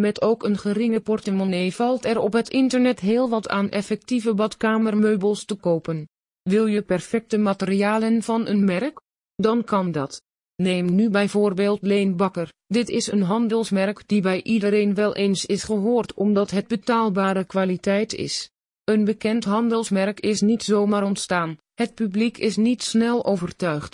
Met ook een geringe portemonnee valt er op het internet heel wat aan effectieve badkamermeubels te kopen. Wil je perfecte materialen van een merk? Dan kan dat. Neem nu bijvoorbeeld Leen Bakker. Dit is een handelsmerk die bij iedereen wel eens is gehoord omdat het betaalbare kwaliteit is. Een bekend handelsmerk is niet zomaar ontstaan. Het publiek is niet snel overtuigd.